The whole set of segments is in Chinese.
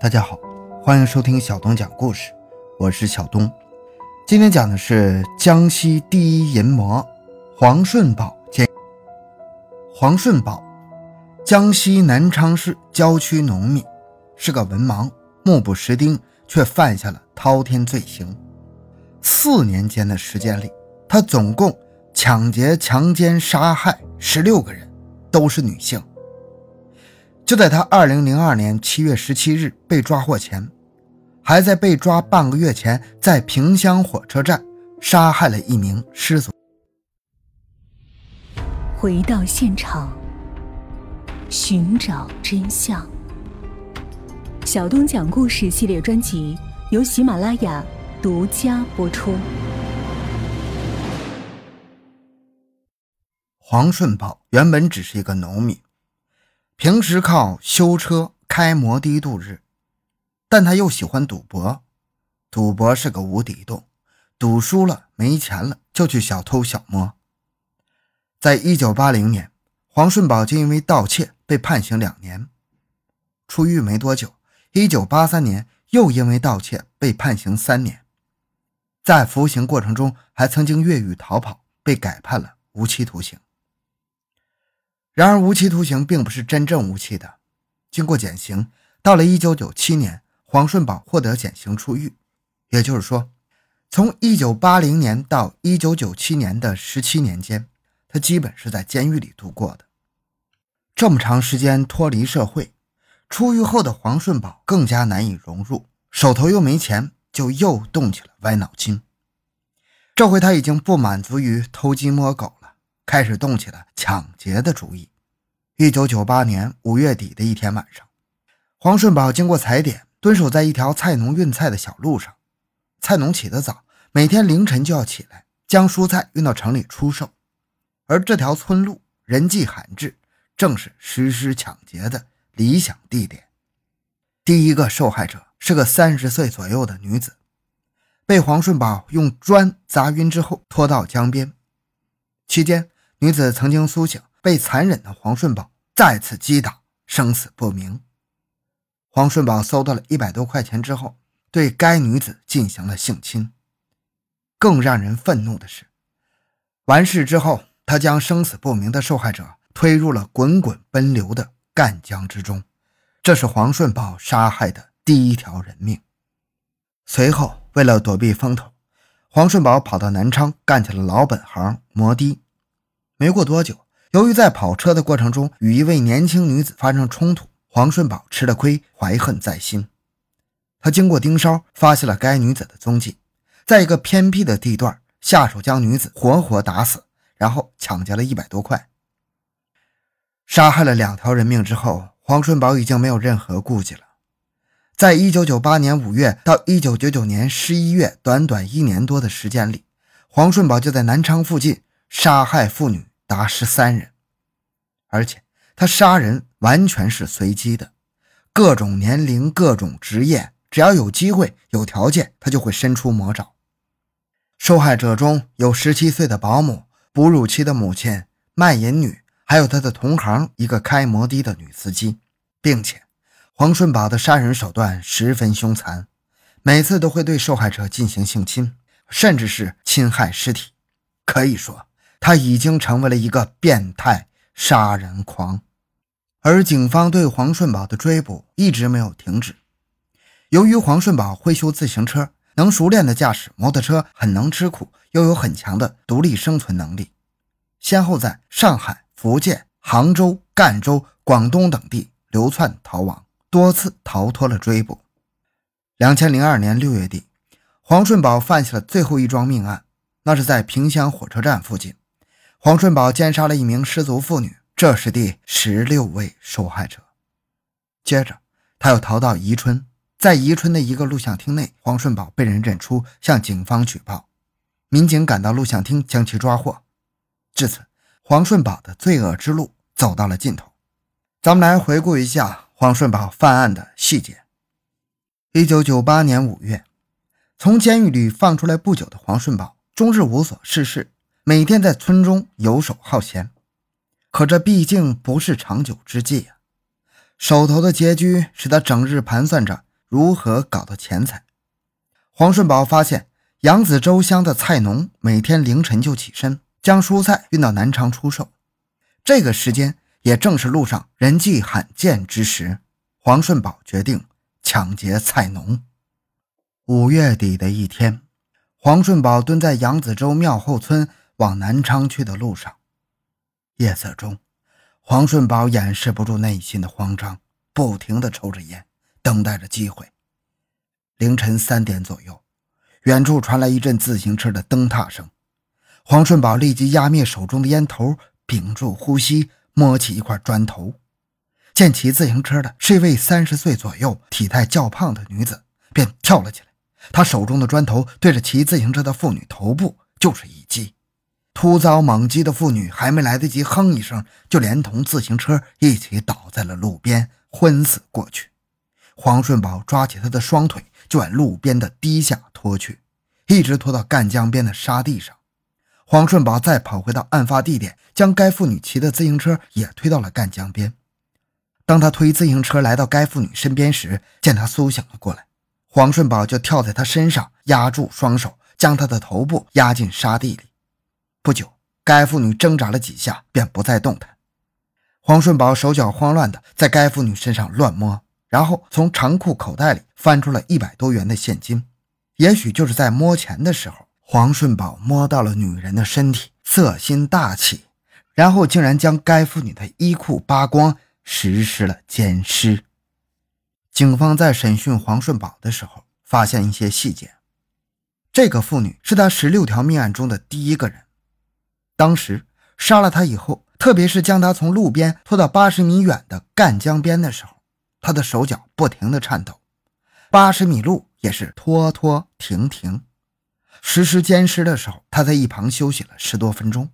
大家好，欢迎收听小东讲故事，我是小东。今天讲的是江西第一淫魔黄顺宝。黄顺宝，江西南昌市郊区农民，是个文盲，目不识丁，却犯下了滔天罪行。四年间的时间里，他总共抢劫、强奸、杀害十六个人，都是女性。就在他二零零二年七月十七日被抓获前，还在被抓半个月前，在萍乡火车站杀害了一名失足。回到现场，寻找真相。小东讲故事系列专辑由喜马拉雅独家播出。黄顺宝原本只是一个农民。平时靠修车、开摩的度日，但他又喜欢赌博，赌博是个无底洞，赌输了没钱了就去小偷小摸。在一九八零年，黄顺宝就因为盗窃被判刑两年，出狱没多久，一九八三年又因为盗窃被判刑三年，在服刑过程中还曾经越狱逃跑，被改判了无期徒刑。然而，无期徒刑并不是真正无期的。经过减刑，到了1997年，黄顺宝获得减刑出狱。也就是说，从1980年到1997年的17年间，他基本是在监狱里度过的。这么长时间脱离社会，出狱后的黄顺宝更加难以融入，手头又没钱，就又动起了歪脑筋。这回他已经不满足于偷鸡摸狗。开始动起了抢劫的主意。一九九八年五月底的一天晚上，黄顺宝经过踩点，蹲守在一条菜农运菜的小路上。菜农起得早，每天凌晨就要起来将蔬菜运到城里出售。而这条村路人迹罕至，正是实施抢劫的理想地点。第一个受害者是个三十岁左右的女子，被黄顺宝用砖砸晕之后拖到江边，期间。女子曾经苏醒，被残忍的黄顺宝再次击打，生死不明。黄顺宝搜到了一百多块钱之后，对该女子进行了性侵。更让人愤怒的是，完事之后，他将生死不明的受害者推入了滚滚奔流的赣江之中。这是黄顺宝杀害的第一条人命。随后，为了躲避风头，黄顺宝跑到南昌干起了老本行——摩的。没过多久，由于在跑车的过程中与一位年轻女子发生冲突，黄顺宝吃了亏，怀恨在心。他经过盯梢，发现了该女子的踪迹，在一个偏僻的地段下手将女子活活打死，然后抢劫了一百多块。杀害了两条人命之后，黄顺宝已经没有任何顾忌了。在一九九八年五月到一九九九年十一月，短短一年多的时间里，黄顺宝就在南昌附近杀害妇女。达十三人，而且他杀人完全是随机的，各种年龄、各种职业，只要有机会、有条件，他就会伸出魔爪。受害者中有十七岁的保姆、哺乳期的母亲、卖淫女，还有他的同行一个开摩的的女司机，并且黄顺宝的杀人手段十分凶残，每次都会对受害者进行性侵，甚至是侵害尸体，可以说。他已经成为了一个变态杀人狂，而警方对黄顺宝的追捕一直没有停止。由于黄顺宝会修自行车，能熟练的驾驶摩托车，很能吃苦，又有很强的独立生存能力，先后在上海、福建、杭州、赣州、广东等地流窜逃亡，多次逃脱了追捕。两千零二年六月底，黄顺宝犯下了最后一桩命案，那是在萍乡火车站附近。黄顺宝奸杀了一名失足妇女，这是第十六位受害者。接着，他又逃到宜春，在宜春的一个录像厅内，黄顺宝被人认出，向警方举报。民警赶到录像厅，将其抓获。至此，黄顺宝的罪恶之路走到了尽头。咱们来回顾一下黄顺宝犯案的细节。一九九八年五月，从监狱里放出来不久的黄顺宝，终日无所事事。每天在村中游手好闲，可这毕竟不是长久之计呀。手头的拮据使他整日盘算着如何搞到钱财。黄顺宝发现扬子洲乡的菜农每天凌晨就起身，将蔬菜运到南昌出售。这个时间也正是路上人迹罕见之时。黄顺宝决定抢劫菜农。五月底的一天，黄顺宝蹲在扬子洲庙后村往南昌去的路上。夜色中，黄顺宝掩饰不住内心的慌张，不停地抽着烟，等待着机会。凌晨三点左右，远处传来一阵自行车的蹬踏声。黄顺宝立即压灭手中的烟头，屏住呼吸，摸起一块砖头。见骑自行车的是一位三十岁左右、体态较胖的女子，便跳了起来。他手中的砖头对着骑自行车的妇女头部就是一击。突遭猛击的妇女还没来得及哼一声，就连同自行车一起倒在了路边，昏死过去。黄顺宝抓起她的双腿。就往路边的堤下拖去，一直拖到赣江边的沙地上。黄顺宝再跑回到案发地点，将该妇女骑的自行车也推到了赣江边。当他推自行车来到该妇女身边时，见她苏醒了过来，黄顺宝就跳在她身上，压住双手，将她的头部压进沙地里。不久，该妇女挣扎了几下，便不再动弹。黄顺宝手脚慌乱地在该妇女身上乱摸。然后从长裤口袋里翻出了一百多元的现金，也许就是在摸钱的时候，黄顺宝摸到了女人的身体，色心大起，然后竟然将该妇女的衣裤扒光，实施了奸尸。警方在审讯黄顺宝的时候，发现一些细节：这个妇女是他十六条命案中的第一个人。当时杀了他以后，特别是将他从路边拖到八十米远的赣江边的时候。他的手脚不停地颤抖，八十米路也是拖拖停停。实施奸尸的时候，他在一旁休息了十多分钟，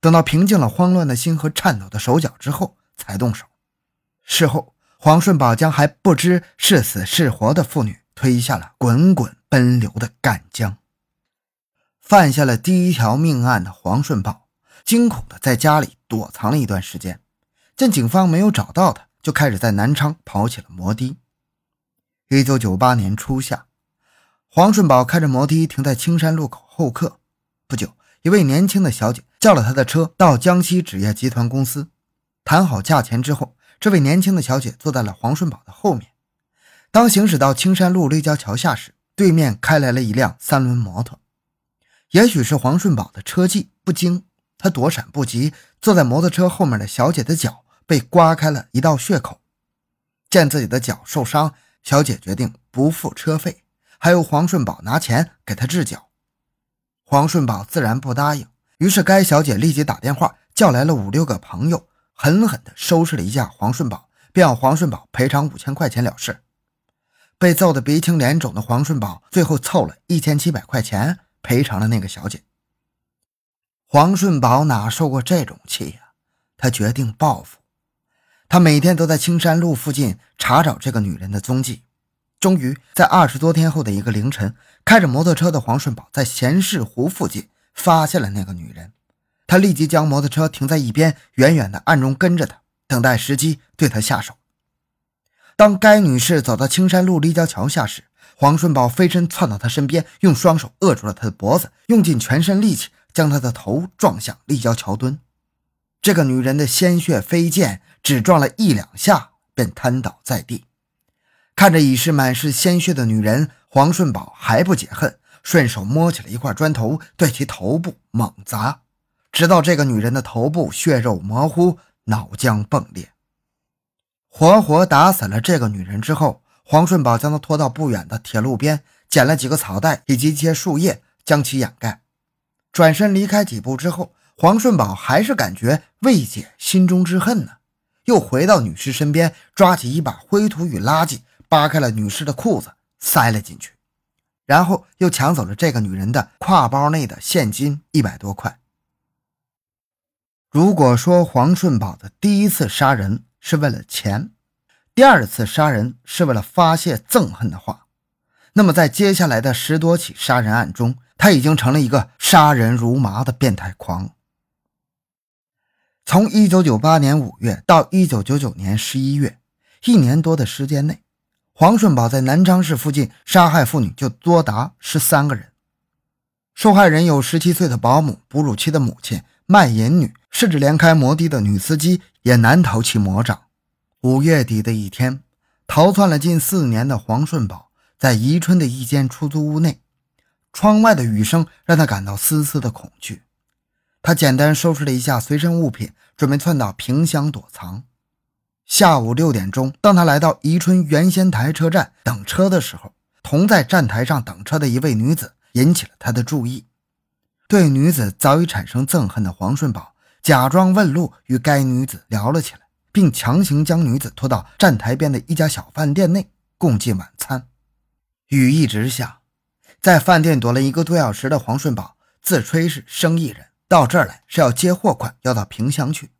等到平静了慌乱的心和颤抖的手脚之后，才动手。事后，黄顺宝将还不知是死是活的妇女推下了滚滚奔流的赣江。犯下了第一条命案的黄顺宝，惊恐地在家里躲藏了一段时间，见警方没有找到他。就开始在南昌跑起了摩的。一九九八年初夏，黄顺宝开着摩的停在青山路口候客。不久，一位年轻的小姐叫了他的车到江西纸业集团公司，谈好价钱之后，这位年轻的小姐坐在了黄顺宝的后面。当行驶到青山路立交桥下时，对面开来了一辆三轮摩托。也许是黄顺宝的车技不精，他躲闪不及，坐在摩托车后面的小姐的脚。被刮开了一道血口，见自己的脚受伤，小姐决定不付车费，还由黄顺宝拿钱给她治脚。黄顺宝自然不答应，于是该小姐立即打电话叫来了五六个朋友，狠狠地收拾了一下黄顺宝，并要黄顺宝赔偿五千块钱了事。被揍得鼻青脸肿的黄顺宝最后凑了一千七百块钱赔偿了那个小姐。黄顺宝哪受过这种气呀？他决定报复。他每天都在青山路附近查找这个女人的踪迹，终于在二十多天后的一个凌晨，开着摩托车的黄顺宝在咸市湖附近发现了那个女人。他立即将摩托车停在一边，远远的暗中跟着她，等待时机对她下手。当该女士走到青山路立交桥下时，黄顺宝飞身窜到她身边，用双手扼住了她的脖子，用尽全身力气将她的头撞向立交桥墩。这个女人的鲜血飞溅。只撞了一两下，便瘫倒在地。看着已是满是鲜血的女人，黄顺宝还不解恨，顺手摸起了一块砖头，对其头部猛砸，直到这个女人的头部血肉模糊，脑浆迸裂。活活打死了这个女人之后，黄顺宝将她拖到不远的铁路边，捡了几个草袋以及一些树叶，将其掩盖。转身离开几步之后，黄顺宝还是感觉未解心中之恨呢。又回到女尸身边，抓起一把灰土与垃圾，扒开了女尸的裤子，塞了进去，然后又抢走了这个女人的挎包内的现金一百多块。如果说黄顺宝的第一次杀人是为了钱，第二次杀人是为了发泄憎恨的话，那么在接下来的十多起杀人案中，他已经成了一个杀人如麻的变态狂。从一九九八年五月到一九九九年十一月，一年多的时间内，黄顺宝在南昌市附近杀害妇女就多达十三个人。受害人有十七岁的保姆、哺乳期的母亲、卖淫女，甚至连开摩的的女司机也难逃其魔掌。五月底的一天，逃窜了近四年的黄顺宝在宜春的一间出租屋内，窗外的雨声让他感到丝丝的恐惧。他简单收拾了一下随身物品，准备窜到萍乡躲藏。下午六点钟，当他来到宜春原仙台车站等车的时候，同在站台上等车的一位女子引起了他的注意。对女子早已产生憎恨的黄顺宝，假装问路与该女子聊了起来，并强行将女子拖到站台边的一家小饭店内共进晚餐。雨一直下，在饭店躲了一个多小时的黄顺宝自吹是生意人。到这儿来是要接货款，要到萍乡去。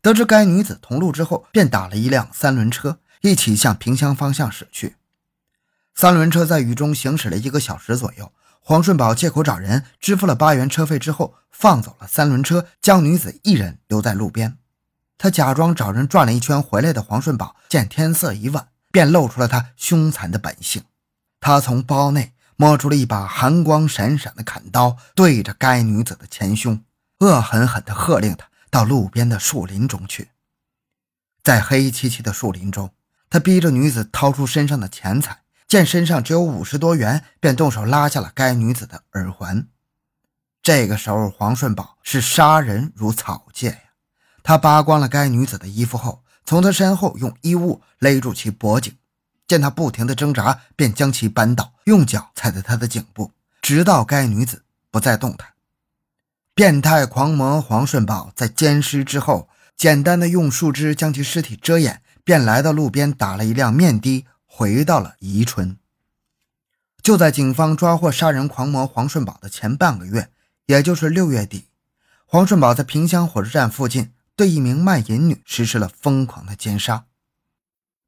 得知该女子同路之后，便打了一辆三轮车，一起向萍乡方向驶去。三轮车在雨中行驶了一个小时左右。黄顺宝借口找人支付了八元车费之后，放走了三轮车，将女子一人留在路边。他假装找人转了一圈回来的黄顺宝，见天色已晚，便露出了他凶残的本性。他从包内。摸出了一把寒光闪闪的砍刀，对着该女子的前胸，恶狠狠地喝令她到路边的树林中去。在黑漆漆的树林中，他逼着女子掏出身上的钱财，见身上只有五十多元，便动手拉下了该女子的耳环。这个时候，黄顺宝是杀人如草芥呀！他扒光了该女子的衣服后，从她身后用衣物勒住其脖颈。见他不停的挣扎，便将其扳倒，用脚踩在他的颈部，直到该女子不再动弹。变态狂魔黄顺宝在奸尸之后，简单的用树枝将其尸体遮掩，便来到路边打了一辆面的，回到了宜春。就在警方抓获杀人狂魔黄顺宝的前半个月，也就是六月底，黄顺宝在萍乡火车站附近对一名卖淫女实施了疯狂的奸杀。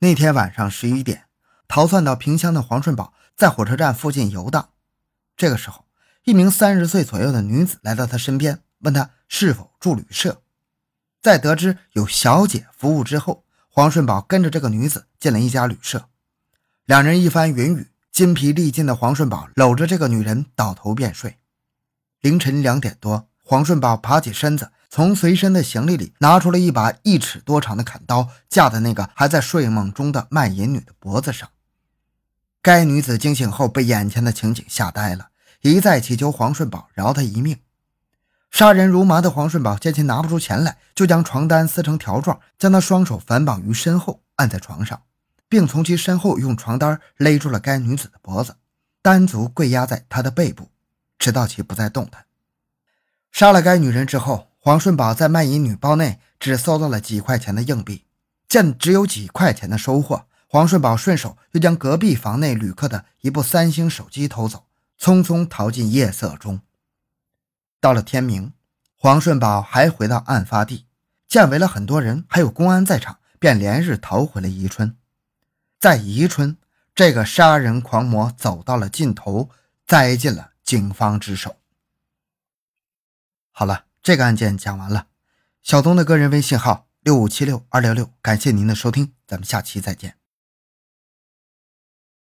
那天晚上十一点。逃窜到萍乡的黄顺宝在火车站附近游荡，这个时候，一名三十岁左右的女子来到他身边，问他是否住旅社。在得知有小姐服务之后，黄顺宝跟着这个女子进了一家旅社。两人一番云雨，筋疲力尽的黄顺宝搂着这个女人倒头便睡。凌晨两点多，黄顺宝爬起身子，从随身的行李里拿出了一把一尺多长的砍刀，架在那个还在睡梦中的卖淫女的脖子上。该女子惊醒后，被眼前的情景吓呆了，一再祈求黄顺宝饶她一命。杀人如麻的黄顺宝见其拿不出钱来，就将床单撕成条状，将他双手反绑于身后，按在床上，并从其身后用床单勒住了该女子的脖子，单足跪压在她的背部，直到其不再动弹。杀了该女人之后，黄顺宝在卖淫女包内只搜到了几块钱的硬币，见只有几块钱的收获。黄顺宝顺手又将隔壁房内旅客的一部三星手机偷走，匆匆逃进夜色中。到了天明，黄顺宝还回到案发地，见围了很多人，还有公安在场，便连日逃回了宜春。在宜春，这个杀人狂魔走到了尽头，栽进了警方之手。好了，这个案件讲完了。小东的个人微信号六五七六二六六，感谢您的收听，咱们下期再见。